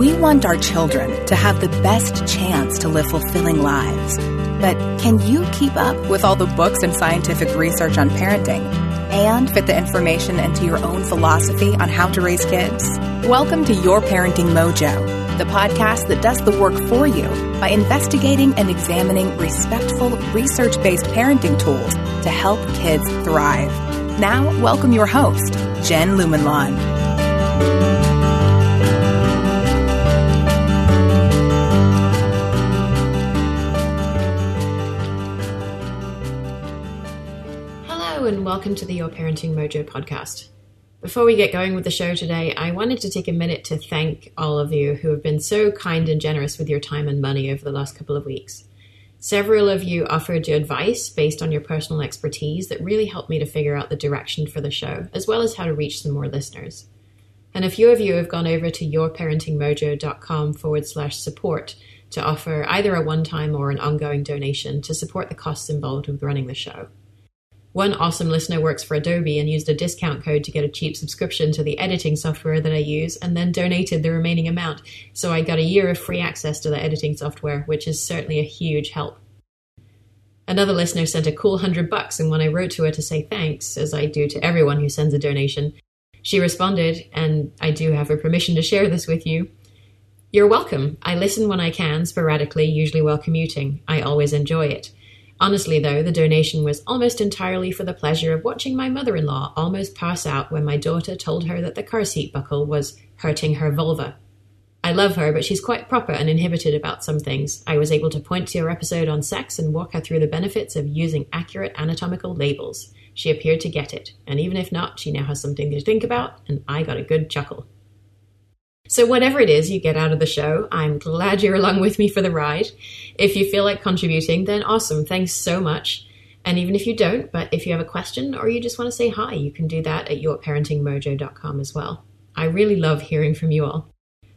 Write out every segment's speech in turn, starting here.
We want our children to have the best chance to live fulfilling lives. But can you keep up with all the books and scientific research on parenting and fit the information into your own philosophy on how to raise kids? Welcome to Your Parenting Mojo, the podcast that does the work for you by investigating and examining respectful, research based parenting tools to help kids thrive. Now, welcome your host, Jen Lumanlan. Welcome to the Your Parenting Mojo podcast. Before we get going with the show today, I wanted to take a minute to thank all of you who have been so kind and generous with your time and money over the last couple of weeks. Several of you offered your advice based on your personal expertise that really helped me to figure out the direction for the show, as well as how to reach some more listeners. And a few of you have gone over to yourparentingmojo.com forward slash support to offer either a one time or an ongoing donation to support the costs involved with running the show. One awesome listener works for Adobe and used a discount code to get a cheap subscription to the editing software that I use and then donated the remaining amount. So I got a year of free access to the editing software, which is certainly a huge help. Another listener sent a cool hundred bucks, and when I wrote to her to say thanks, as I do to everyone who sends a donation, she responded, and I do have her permission to share this with you. You're welcome. I listen when I can, sporadically, usually while commuting. I always enjoy it. Honestly, though, the donation was almost entirely for the pleasure of watching my mother in law almost pass out when my daughter told her that the car seat buckle was hurting her vulva. I love her, but she's quite proper and inhibited about some things. I was able to point to your episode on sex and walk her through the benefits of using accurate anatomical labels. She appeared to get it, and even if not, she now has something to think about, and I got a good chuckle. So, whatever it is you get out of the show, I'm glad you're along with me for the ride. If you feel like contributing, then awesome. Thanks so much. And even if you don't, but if you have a question or you just want to say hi, you can do that at yourparentingmojo.com as well. I really love hearing from you all.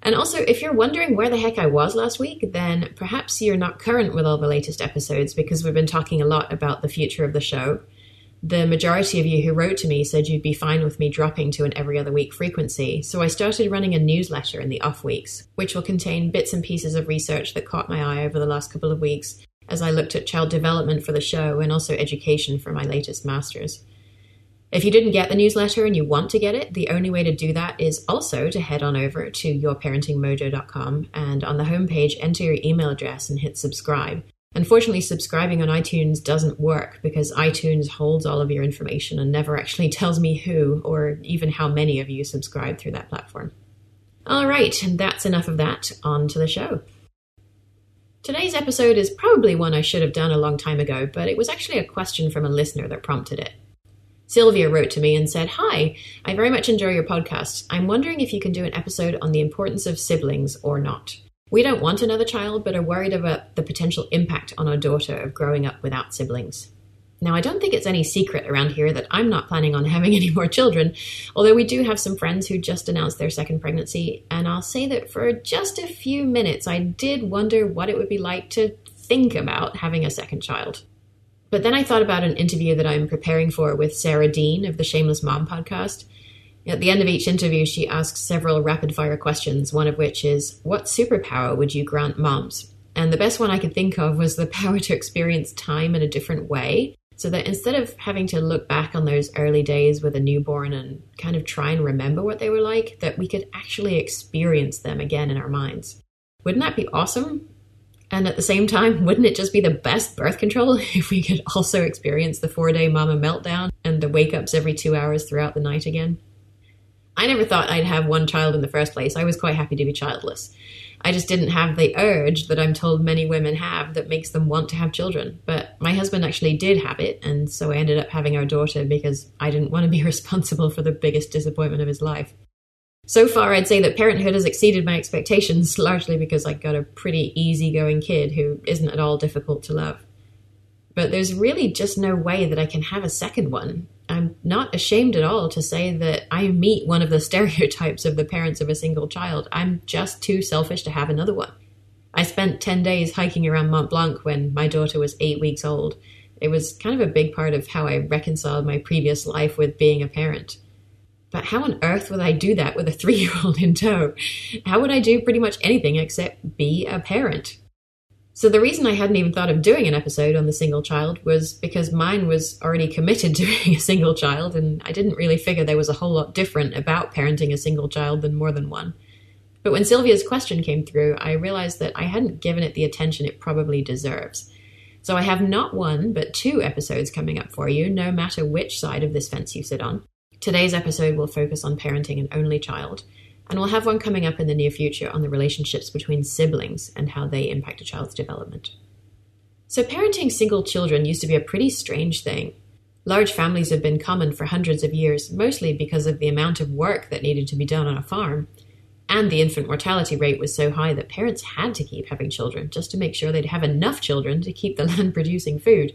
And also, if you're wondering where the heck I was last week, then perhaps you're not current with all the latest episodes because we've been talking a lot about the future of the show the majority of you who wrote to me said you'd be fine with me dropping to an every other week frequency, so I started running a newsletter in the off weeks, which will contain bits and pieces of research that caught my eye over the last couple of weeks as I looked at child development for the show and also education for my latest master's. If you didn't get the newsletter and you want to get it, the only way to do that is also to head on over to yourparentingmojo.com and on the homepage enter your email address and hit subscribe. Unfortunately, subscribing on iTunes doesn't work because iTunes holds all of your information and never actually tells me who or even how many of you subscribe through that platform. All right, that's enough of that. On to the show. Today's episode is probably one I should have done a long time ago, but it was actually a question from a listener that prompted it. Sylvia wrote to me and said, Hi, I very much enjoy your podcast. I'm wondering if you can do an episode on the importance of siblings or not. We don't want another child, but are worried about the potential impact on our daughter of growing up without siblings. Now, I don't think it's any secret around here that I'm not planning on having any more children, although we do have some friends who just announced their second pregnancy, and I'll say that for just a few minutes I did wonder what it would be like to think about having a second child. But then I thought about an interview that I'm preparing for with Sarah Dean of the Shameless Mom podcast, at the end of each interview, she asks several rapid fire questions, one of which is, What superpower would you grant moms? And the best one I could think of was the power to experience time in a different way. So that instead of having to look back on those early days with a newborn and kind of try and remember what they were like, that we could actually experience them again in our minds. Wouldn't that be awesome? And at the same time, wouldn't it just be the best birth control if we could also experience the four day mama meltdown and the wake ups every two hours throughout the night again? I never thought I'd have one child in the first place. I was quite happy to be childless. I just didn't have the urge that I'm told many women have that makes them want to have children. But my husband actually did have it, and so I ended up having our daughter because I didn't want to be responsible for the biggest disappointment of his life. So far, I'd say that parenthood has exceeded my expectations, largely because I got a pretty easygoing kid who isn't at all difficult to love. But there's really just no way that I can have a second one. I'm not ashamed at all to say that I meet one of the stereotypes of the parents of a single child. I'm just too selfish to have another one. I spent 10 days hiking around Mont Blanc when my daughter was eight weeks old. It was kind of a big part of how I reconciled my previous life with being a parent. But how on earth would I do that with a three year old in tow? How would I do pretty much anything except be a parent? So, the reason I hadn't even thought of doing an episode on the single child was because mine was already committed to being a single child, and I didn't really figure there was a whole lot different about parenting a single child than more than one. But when Sylvia's question came through, I realized that I hadn't given it the attention it probably deserves. So, I have not one, but two episodes coming up for you, no matter which side of this fence you sit on. Today's episode will focus on parenting an only child and we'll have one coming up in the near future on the relationships between siblings and how they impact a child's development. So, parenting single children used to be a pretty strange thing. Large families have been common for hundreds of years, mostly because of the amount of work that needed to be done on a farm. And the infant mortality rate was so high that parents had to keep having children just to make sure they'd have enough children to keep the land producing food.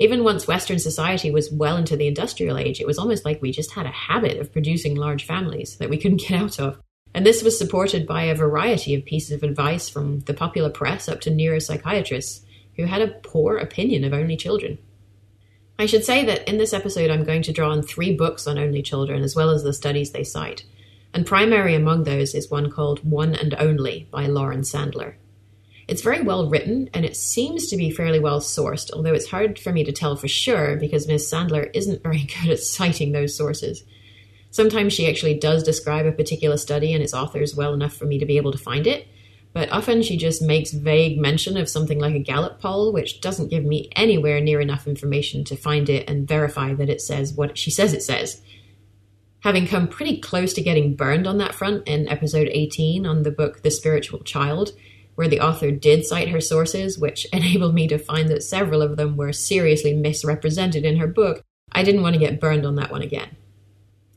Even once Western society was well into the industrial age, it was almost like we just had a habit of producing large families that we couldn't get out of. And this was supported by a variety of pieces of advice from the popular press up to neuropsychiatrists who had a poor opinion of only children. I should say that in this episode, I'm going to draw on three books on only children as well as the studies they cite. And primary among those is one called One and Only by Lauren Sandler. It's very well written and it seems to be fairly well sourced, although it's hard for me to tell for sure because Ms. Sandler isn't very good at citing those sources. Sometimes she actually does describe a particular study and its authors well enough for me to be able to find it, but often she just makes vague mention of something like a Gallup poll, which doesn't give me anywhere near enough information to find it and verify that it says what she says it says. Having come pretty close to getting burned on that front in episode 18 on the book The Spiritual Child, where the author did cite her sources, which enabled me to find that several of them were seriously misrepresented in her book, I didn't want to get burned on that one again.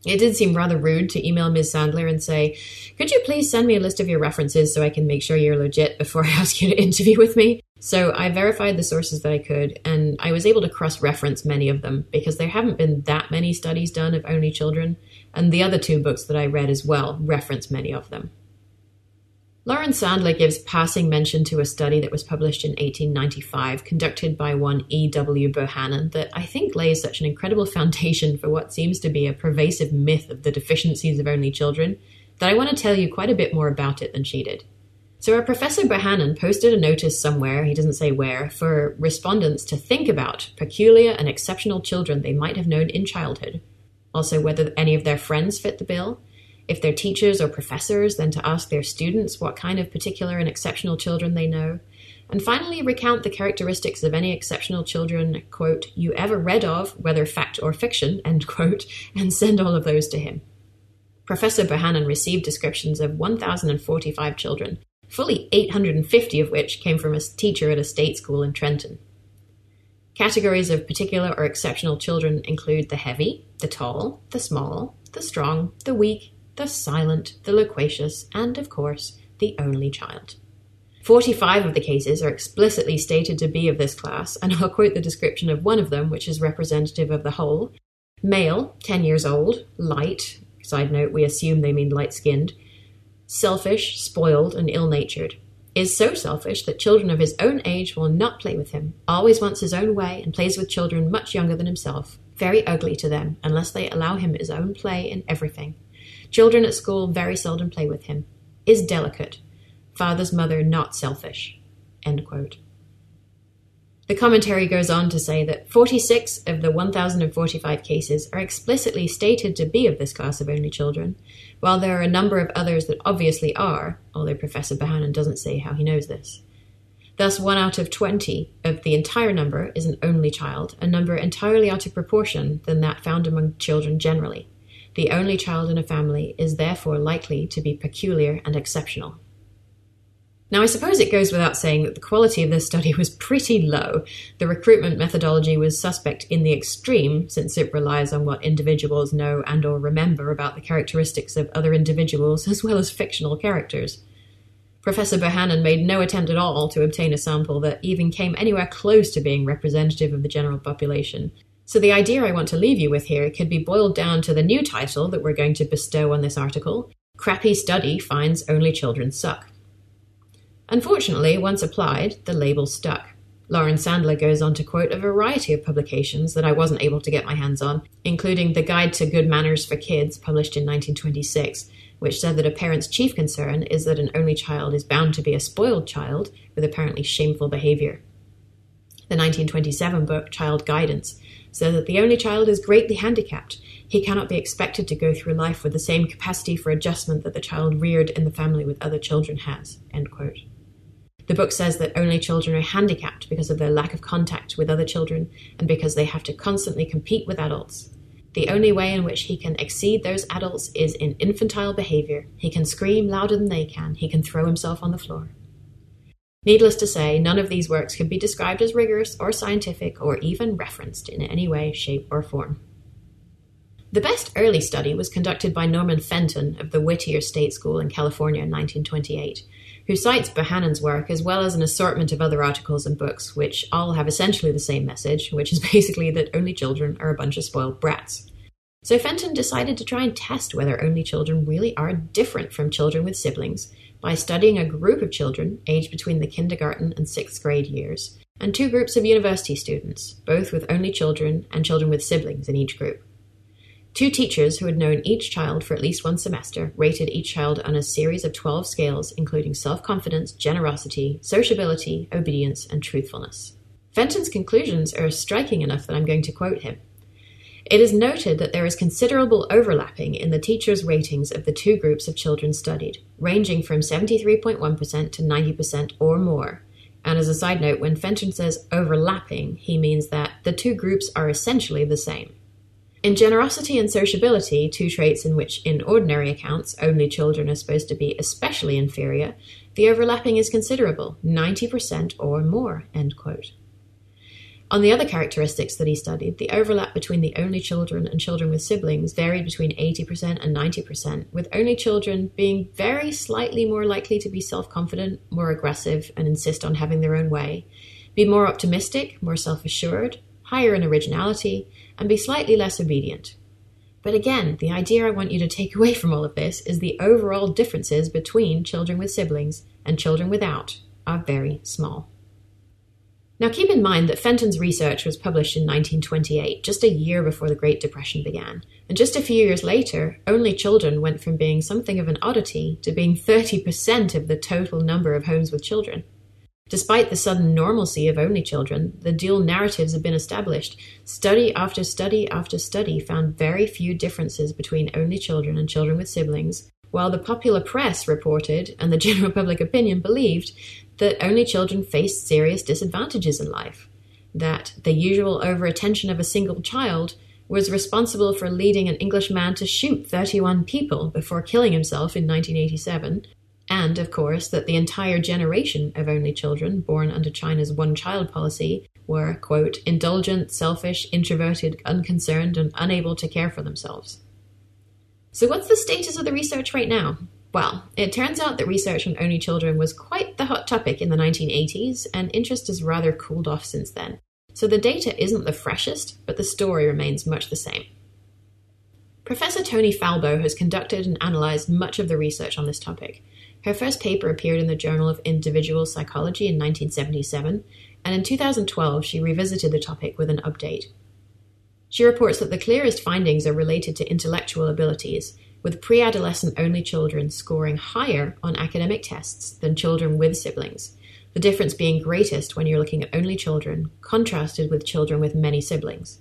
It did seem rather rude to email Ms. Sandler and say, Could you please send me a list of your references so I can make sure you're legit before I ask you to interview with me? So I verified the sources that I could, and I was able to cross reference many of them because there haven't been that many studies done of only children, and the other two books that I read as well reference many of them. Lauren Sandler gives passing mention to a study that was published in 1895, conducted by one E.W. Bohannon, that I think lays such an incredible foundation for what seems to be a pervasive myth of the deficiencies of only children that I want to tell you quite a bit more about it than she did. So, our Professor Bohannon posted a notice somewhere, he doesn't say where, for respondents to think about peculiar and exceptional children they might have known in childhood. Also, whether any of their friends fit the bill, if they're teachers or professors, then to ask their students what kind of particular and exceptional children they know. And finally, recount the characteristics of any exceptional children, quote, you ever read of, whether fact or fiction, end quote, and send all of those to him. Professor Bohannon received descriptions of 1,045 children, fully 850 of which came from a teacher at a state school in Trenton. Categories of particular or exceptional children include the heavy, the tall, the small, the strong, the weak, the silent, the loquacious, and, of course, the only child. 45 of the cases are explicitly stated to be of this class, and I'll quote the description of one of them, which is representative of the whole. Male, 10 years old, light, side note, we assume they mean light skinned, selfish, spoiled, and ill natured. Is so selfish that children of his own age will not play with him, always wants his own way, and plays with children much younger than himself. Very ugly to them, unless they allow him his own play in everything. Children at school very seldom play with him. Is delicate. Father's mother not selfish. The commentary goes on to say that 46 of the 1,045 cases are explicitly stated to be of this class of only children, while there are a number of others that obviously are, although Professor Bohannon doesn't say how he knows this. Thus, one out of 20 of the entire number is an only child, a number entirely out of proportion than that found among children generally. The only child in a family is therefore likely to be peculiar and exceptional. Now, I suppose it goes without saying that the quality of this study was pretty low. The recruitment methodology was suspect in the extreme, since it relies on what individuals know and or remember about the characteristics of other individuals as well as fictional characters. Professor Bohannon made no attempt at all to obtain a sample that even came anywhere close to being representative of the general population, so, the idea I want to leave you with here could be boiled down to the new title that we're going to bestow on this article Crappy Study Finds Only Children Suck. Unfortunately, once applied, the label stuck. Lauren Sandler goes on to quote a variety of publications that I wasn't able to get my hands on, including The Guide to Good Manners for Kids, published in 1926, which said that a parent's chief concern is that an only child is bound to be a spoiled child with apparently shameful behavior. The 1927 book, Child Guidance, said that the only child is greatly handicapped. He cannot be expected to go through life with the same capacity for adjustment that the child reared in the family with other children has. The book says that only children are handicapped because of their lack of contact with other children and because they have to constantly compete with adults. The only way in which he can exceed those adults is in infantile behavior. He can scream louder than they can. He can throw himself on the floor. Needless to say, none of these works can be described as rigorous or scientific or even referenced in any way, shape, or form. The best early study was conducted by Norman Fenton of the Whittier State School in California in 1928, who cites Bohannon's work as well as an assortment of other articles and books, which all have essentially the same message, which is basically that only children are a bunch of spoiled brats. So Fenton decided to try and test whether only children really are different from children with siblings by studying a group of children aged between the kindergarten and sixth grade years, and two groups of university students, both with only children and children with siblings in each group. Two teachers who had known each child for at least one semester rated each child on a series of 12 scales, including self confidence, generosity, sociability, obedience, and truthfulness. Fenton's conclusions are striking enough that I'm going to quote him. It is noted that there is considerable overlapping in the teachers' ratings of the two groups of children studied, ranging from 73.1% to 90% or more. And as a side note, when Fenton says overlapping, he means that the two groups are essentially the same. In generosity and sociability, two traits in which, in ordinary accounts, only children are supposed to be especially inferior, the overlapping is considerable 90% or more. End quote. On the other characteristics that he studied, the overlap between the only children and children with siblings varied between 80% and 90%, with only children being very slightly more likely to be self confident, more aggressive, and insist on having their own way, be more optimistic, more self assured, higher in originality, and be slightly less obedient. But again, the idea I want you to take away from all of this is the overall differences between children with siblings and children without are very small. Now, keep in mind that Fenton's research was published in 1928, just a year before the Great Depression began. And just a few years later, only children went from being something of an oddity to being 30% of the total number of homes with children. Despite the sudden normalcy of only children, the dual narratives have been established. Study after study after study found very few differences between only children and children with siblings, while the popular press reported and the general public opinion believed that only children faced serious disadvantages in life, that the usual overattention of a single child was responsible for leading an English man to shoot 31 people before killing himself in 1987, and, of course, that the entire generation of only children born under China's one child policy were, quote, indulgent, selfish, introverted, unconcerned, and unable to care for themselves. So, what's the status of the research right now? Well, it turns out that research on only children was quite the hot topic in the 1980s, and interest has rather cooled off since then. So the data isn't the freshest, but the story remains much the same. Professor Tony Falbo has conducted and analysed much of the research on this topic. Her first paper appeared in the Journal of Individual Psychology in 1977, and in 2012 she revisited the topic with an update. She reports that the clearest findings are related to intellectual abilities, with pre adolescent only children scoring higher on academic tests than children with siblings, the difference being greatest when you're looking at only children, contrasted with children with many siblings.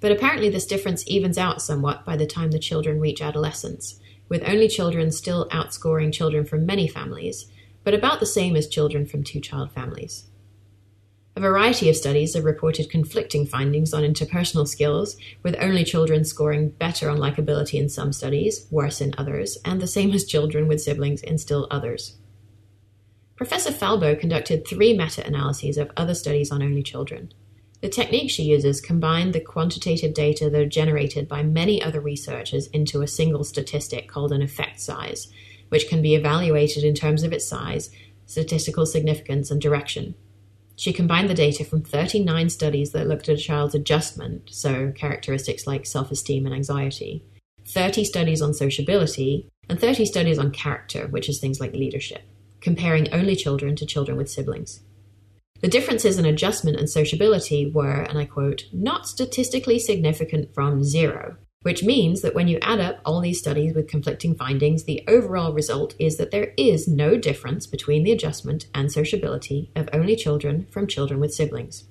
But apparently, this difference evens out somewhat by the time the children reach adolescence, with only children still outscoring children from many families, but about the same as children from two child families. A variety of studies have reported conflicting findings on interpersonal skills, with only children scoring better on likability in some studies, worse in others, and the same as children with siblings in still others. Professor Falbo conducted three meta analyses of other studies on only children. The technique she uses combined the quantitative data that are generated by many other researchers into a single statistic called an effect size, which can be evaluated in terms of its size, statistical significance, and direction. She combined the data from 39 studies that looked at a child's adjustment, so characteristics like self esteem and anxiety, 30 studies on sociability, and 30 studies on character, which is things like leadership, comparing only children to children with siblings. The differences in adjustment and sociability were, and I quote, not statistically significant from zero, which means that when you add up all these studies with conflicting findings, the overall result is that there is no difference between the adjustment and sociability of only children from children with siblings.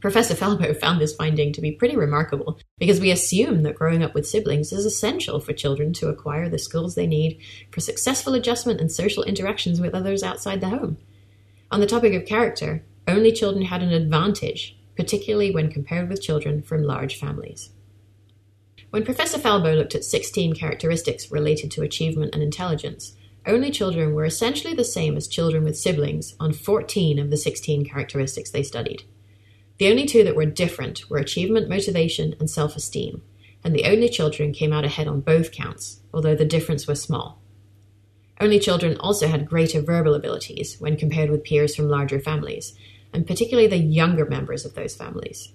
Professor Falbo found this finding to be pretty remarkable because we assume that growing up with siblings is essential for children to acquire the skills they need for successful adjustment and social interactions with others outside the home. On the topic of character, only children had an advantage, particularly when compared with children from large families. When Professor Falbo looked at 16 characteristics related to achievement and intelligence, only children were essentially the same as children with siblings on 14 of the 16 characteristics they studied. The only two that were different were achievement motivation and self esteem, and the only children came out ahead on both counts, although the difference was small. Only children also had greater verbal abilities when compared with peers from larger families, and particularly the younger members of those families.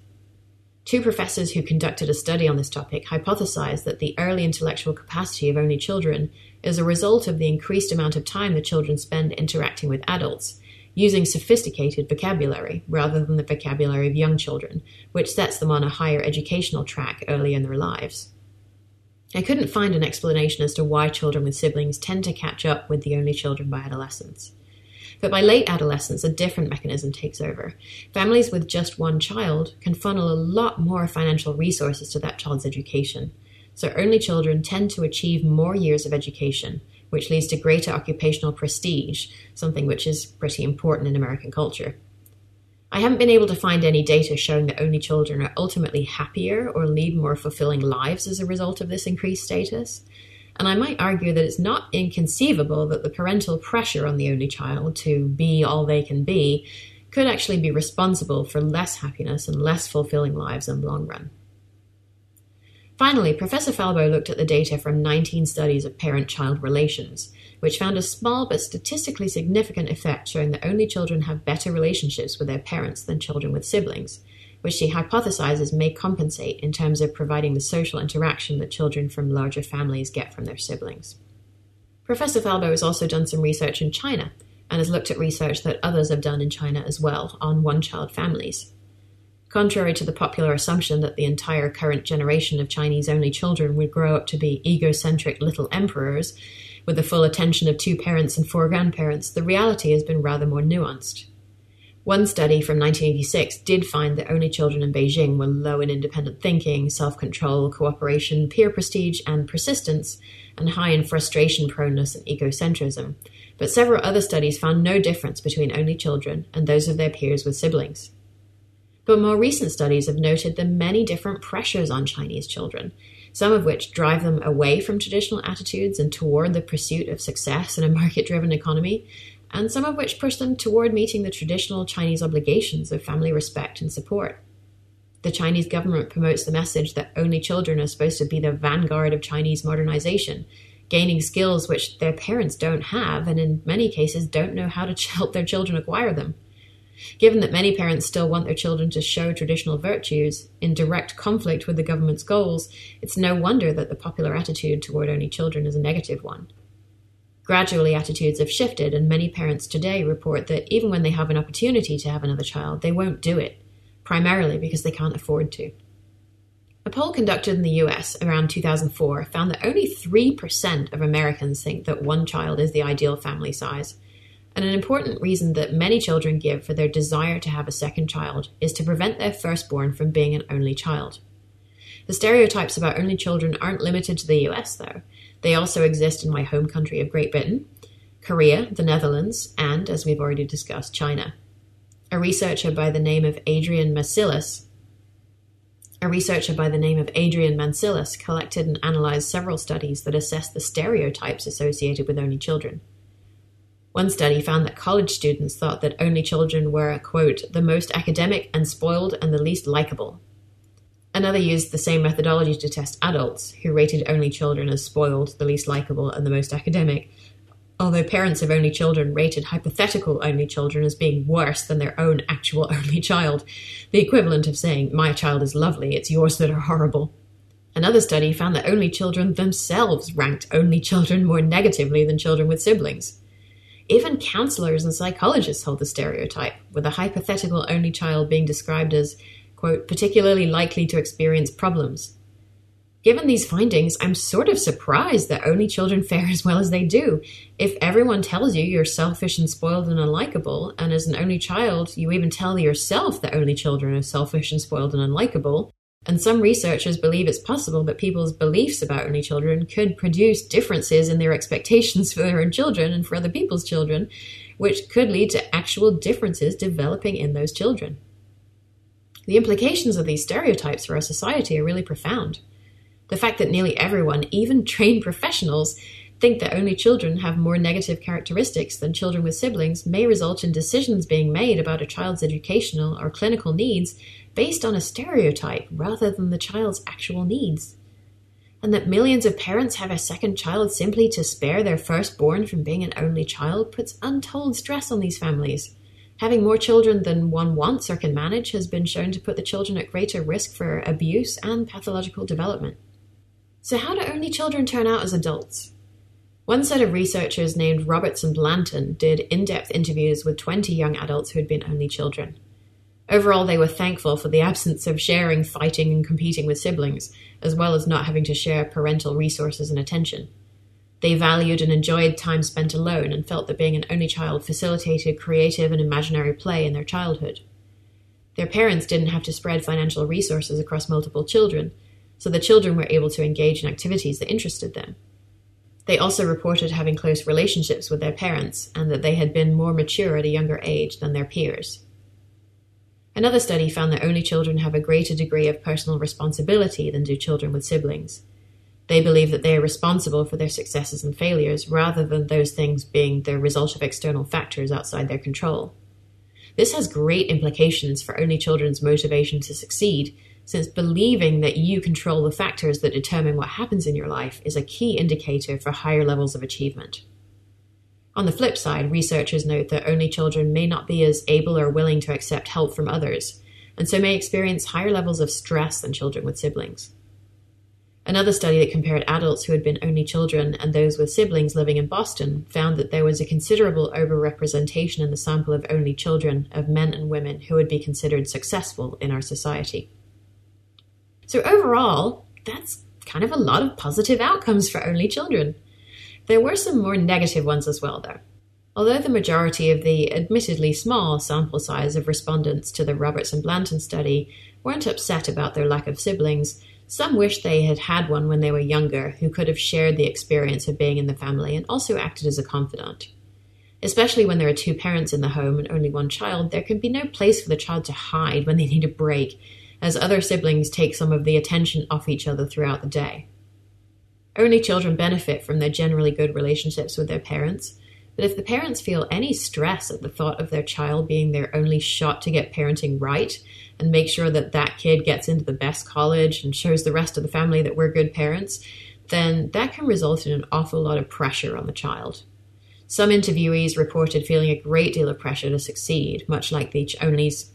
Two professors who conducted a study on this topic hypothesized that the early intellectual capacity of only children is a result of the increased amount of time the children spend interacting with adults, using sophisticated vocabulary rather than the vocabulary of young children, which sets them on a higher educational track early in their lives. I couldn't find an explanation as to why children with siblings tend to catch up with the only children by adolescence. But by late adolescence, a different mechanism takes over. Families with just one child can funnel a lot more financial resources to that child's education. So only children tend to achieve more years of education, which leads to greater occupational prestige, something which is pretty important in American culture. I haven't been able to find any data showing that only children are ultimately happier or lead more fulfilling lives as a result of this increased status. And I might argue that it's not inconceivable that the parental pressure on the only child to be all they can be could actually be responsible for less happiness and less fulfilling lives in the long run. Finally, Professor Falbo looked at the data from 19 studies of parent child relations, which found a small but statistically significant effect showing that only children have better relationships with their parents than children with siblings, which she hypothesizes may compensate in terms of providing the social interaction that children from larger families get from their siblings. Professor Falbo has also done some research in China and has looked at research that others have done in China as well on one child families. Contrary to the popular assumption that the entire current generation of Chinese only children would grow up to be egocentric little emperors, with the full attention of two parents and four grandparents, the reality has been rather more nuanced. One study from 1986 did find that only children in Beijing were low in independent thinking, self control, cooperation, peer prestige, and persistence, and high in frustration proneness and egocentrism. But several other studies found no difference between only children and those of their peers with siblings. But more recent studies have noted the many different pressures on Chinese children, some of which drive them away from traditional attitudes and toward the pursuit of success in a market driven economy, and some of which push them toward meeting the traditional Chinese obligations of family respect and support. The Chinese government promotes the message that only children are supposed to be the vanguard of Chinese modernization, gaining skills which their parents don't have and in many cases don't know how to help their children acquire them. Given that many parents still want their children to show traditional virtues in direct conflict with the government's goals, it's no wonder that the popular attitude toward only children is a negative one. Gradually, attitudes have shifted, and many parents today report that even when they have an opportunity to have another child, they won't do it, primarily because they can't afford to. A poll conducted in the US around 2004 found that only 3% of Americans think that one child is the ideal family size, and an important reason that many children give for their desire to have a second child is to prevent their firstborn from being an only child. The stereotypes about only children aren't limited to the US, though. They also exist in my home country of Great Britain, Korea, the Netherlands, and, as we've already discussed, China. A researcher by the name of Adrian Mancillas a researcher by the name of Adrian Mancillas collected and analyzed several studies that assessed the stereotypes associated with only children. One study found that college students thought that only children were, quote, the most academic and spoiled and the least likable. Another used the same methodology to test adults, who rated only children as spoiled, the least likable, and the most academic, although parents of only children rated hypothetical only children as being worse than their own actual only child, the equivalent of saying, My child is lovely, it's yours that are horrible. Another study found that only children themselves ranked only children more negatively than children with siblings. Even counselors and psychologists hold the stereotype, with a hypothetical only child being described as, quote, particularly likely to experience problems. Given these findings, I'm sort of surprised that only children fare as well as they do. If everyone tells you you're selfish and spoiled and unlikable, and as an only child, you even tell yourself that only children are selfish and spoiled and unlikable, and some researchers believe it's possible that people's beliefs about only children could produce differences in their expectations for their own children and for other people's children, which could lead to actual differences developing in those children. The implications of these stereotypes for our society are really profound. The fact that nearly everyone, even trained professionals, think that only children have more negative characteristics than children with siblings may result in decisions being made about a child's educational or clinical needs based on a stereotype rather than the child's actual needs. And that millions of parents have a second child simply to spare their firstborn from being an only child puts untold stress on these families. Having more children than one wants or can manage has been shown to put the children at greater risk for abuse and pathological development. So, how do only children turn out as adults? One set of researchers named Roberts and Blanton did in depth interviews with 20 young adults who had been only children. Overall, they were thankful for the absence of sharing, fighting, and competing with siblings, as well as not having to share parental resources and attention. They valued and enjoyed time spent alone and felt that being an only child facilitated creative and imaginary play in their childhood. Their parents didn't have to spread financial resources across multiple children, so the children were able to engage in activities that interested them. They also reported having close relationships with their parents and that they had been more mature at a younger age than their peers. Another study found that only children have a greater degree of personal responsibility than do children with siblings. They believe that they are responsible for their successes and failures rather than those things being the result of external factors outside their control. This has great implications for only children's motivation to succeed, since believing that you control the factors that determine what happens in your life is a key indicator for higher levels of achievement. On the flip side, researchers note that only children may not be as able or willing to accept help from others, and so may experience higher levels of stress than children with siblings. Another study that compared adults who had been only children and those with siblings living in Boston found that there was a considerable overrepresentation in the sample of only children of men and women who would be considered successful in our society. So, overall, that's kind of a lot of positive outcomes for only children. There were some more negative ones as well, though. Although the majority of the admittedly small sample size of respondents to the Roberts and Blanton study weren't upset about their lack of siblings, some wish they had had one when they were younger who could have shared the experience of being in the family and also acted as a confidant. Especially when there are two parents in the home and only one child, there can be no place for the child to hide when they need a break, as other siblings take some of the attention off each other throughout the day. Only children benefit from their generally good relationships with their parents, but if the parents feel any stress at the thought of their child being their only shot to get parenting right and make sure that that kid gets into the best college and shows the rest of the family that we're good parents, then that can result in an awful lot of pressure on the child. Some interviewees reported feeling a great deal of pressure to succeed, much like the onlys.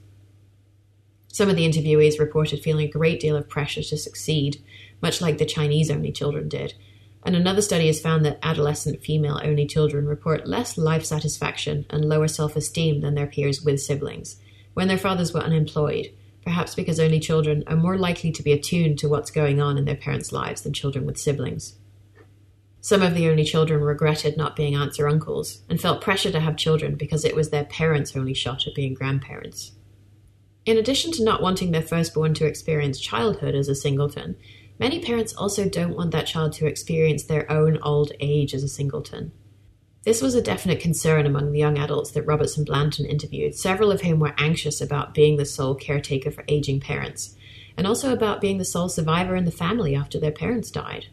Some of the interviewees reported feeling a great deal of pressure to succeed, much like the Chinese only children did. And another study has found that adolescent female only children report less life satisfaction and lower self esteem than their peers with siblings when their fathers were unemployed, perhaps because only children are more likely to be attuned to what's going on in their parents' lives than children with siblings. Some of the only children regretted not being aunts or uncles and felt pressure to have children because it was their parents' only shot at being grandparents. In addition to not wanting their firstborn to experience childhood as a singleton, Many parents also don't want that child to experience their own old age as a singleton. This was a definite concern among the young adults that Roberts and Blanton interviewed, several of whom were anxious about being the sole caretaker for aging parents, and also about being the sole survivor in the family after their parents died.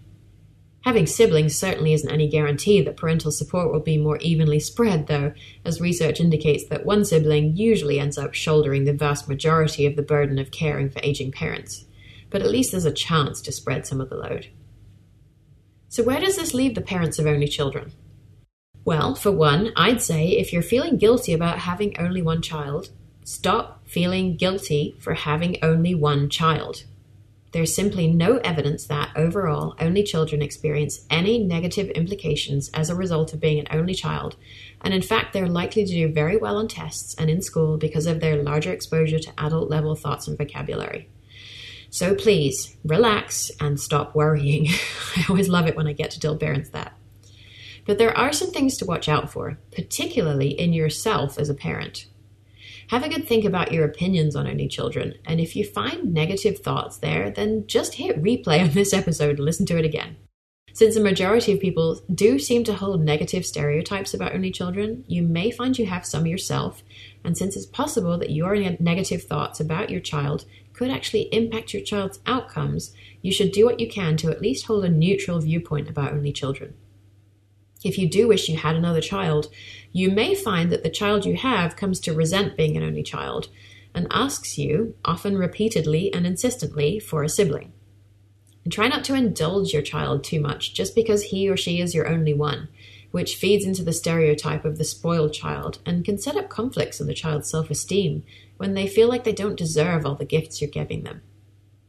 Having siblings certainly isn't any guarantee that parental support will be more evenly spread, though, as research indicates that one sibling usually ends up shouldering the vast majority of the burden of caring for aging parents but at least there's a chance to spread some of the load. So, where does this leave the parents of only children? Well, for one, I'd say if you're feeling guilty about having only one child, stop feeling guilty for having only one child. There's simply no evidence that, overall, only children experience any negative implications as a result of being an only child, and in fact, they're likely to do very well on tests and in school because of their larger exposure to adult level thoughts and vocabulary. So please, relax and stop worrying. I always love it when I get to tell parents that. But there are some things to watch out for, particularly in yourself as a parent. Have a good think about your opinions on only children, and if you find negative thoughts there, then just hit replay on this episode and listen to it again. Since the majority of people do seem to hold negative stereotypes about only children, you may find you have some yourself, and since it's possible that your negative thoughts about your child could actually impact your child's outcomes, you should do what you can to at least hold a neutral viewpoint about only children. If you do wish you had another child, you may find that the child you have comes to resent being an only child and asks you, often repeatedly and insistently, for a sibling. And try not to indulge your child too much just because he or she is your only one, which feeds into the stereotype of the spoiled child and can set up conflicts in the child's self esteem when they feel like they don't deserve all the gifts you're giving them.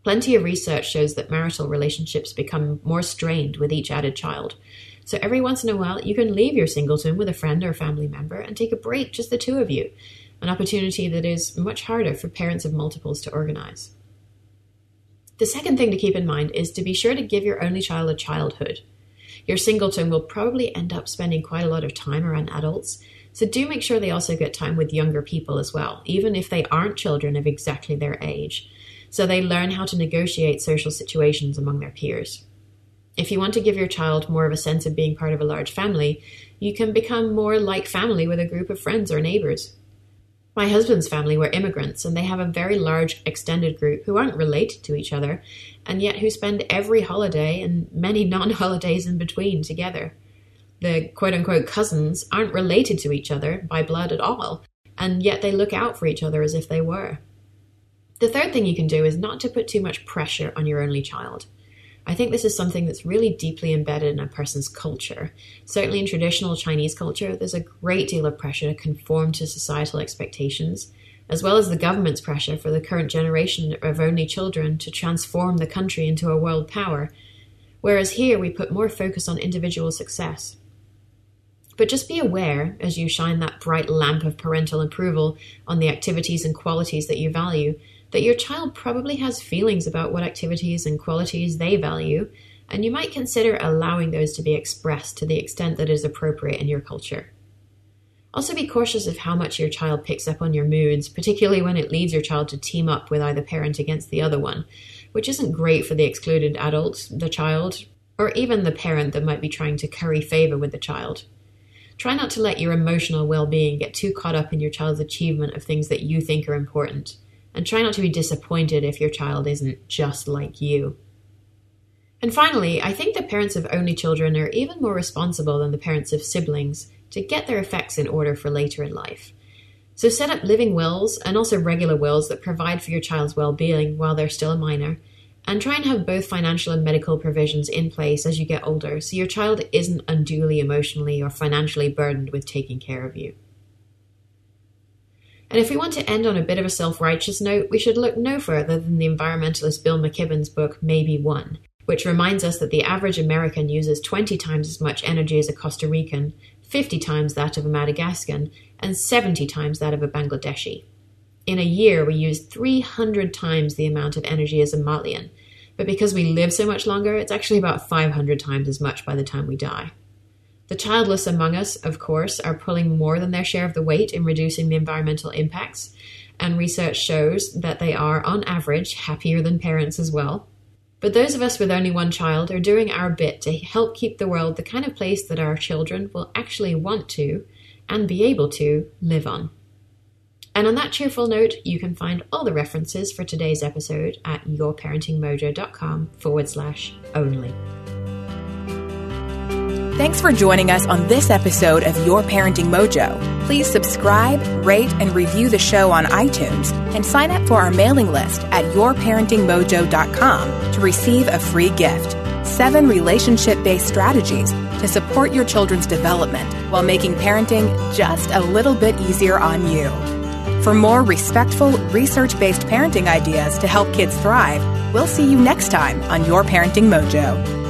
Plenty of research shows that marital relationships become more strained with each added child, so every once in a while, you can leave your singleton with a friend or a family member and take a break, just the two of you, an opportunity that is much harder for parents of multiples to organize. The second thing to keep in mind is to be sure to give your only child a childhood. Your singleton will probably end up spending quite a lot of time around adults, so do make sure they also get time with younger people as well, even if they aren't children of exactly their age, so they learn how to negotiate social situations among their peers. If you want to give your child more of a sense of being part of a large family, you can become more like family with a group of friends or neighbors. My husband's family were immigrants, and they have a very large extended group who aren't related to each other, and yet who spend every holiday and many non holidays in between together. The quote unquote cousins aren't related to each other by blood at all, and yet they look out for each other as if they were. The third thing you can do is not to put too much pressure on your only child. I think this is something that's really deeply embedded in a person's culture. Certainly in traditional Chinese culture, there's a great deal of pressure to conform to societal expectations, as well as the government's pressure for the current generation of only children to transform the country into a world power, whereas here we put more focus on individual success. But just be aware as you shine that bright lamp of parental approval on the activities and qualities that you value that your child probably has feelings about what activities and qualities they value, and you might consider allowing those to be expressed to the extent that is appropriate in your culture. Also, be cautious of how much your child picks up on your moods, particularly when it leads your child to team up with either parent against the other one, which isn't great for the excluded adult, the child, or even the parent that might be trying to curry favor with the child. Try not to let your emotional well being get too caught up in your child's achievement of things that you think are important and try not to be disappointed if your child isn't just like you. And finally, I think the parents of only children are even more responsible than the parents of siblings to get their effects in order for later in life. So set up living wills and also regular wills that provide for your child's well being while they're still a minor, and try and have both financial and medical provisions in place as you get older so your child isn't unduly emotionally or financially burdened with taking care of you. And if we want to end on a bit of a self righteous note, we should look no further than the environmentalist Bill McKibben's book, Maybe One, which reminds us that the average American uses 20 times as much energy as a Costa Rican, 50 times that of a Madagascan, and 70 times that of a Bangladeshi. In a year, we use 300 times the amount of energy as a Malian, but because we live so much longer, it's actually about 500 times as much by the time we die. The childless among us, of course, are pulling more than their share of the weight in reducing the environmental impacts, and research shows that they are, on average, happier than parents as well. But those of us with only one child are doing our bit to help keep the world the kind of place that our children will actually want to and be able to live on. And on that cheerful note, you can find all the references for today's episode at yourparentingmojo.com forward slash only. Thanks for joining us on this episode of Your Parenting Mojo. Please subscribe, rate, and review the show on iTunes and sign up for our mailing list at yourparentingmojo.com to receive a free gift. Seven relationship based strategies to support your children's development while making parenting just a little bit easier on you. For more respectful, research based parenting ideas to help kids thrive, We'll see you next time on Your Parenting Mojo.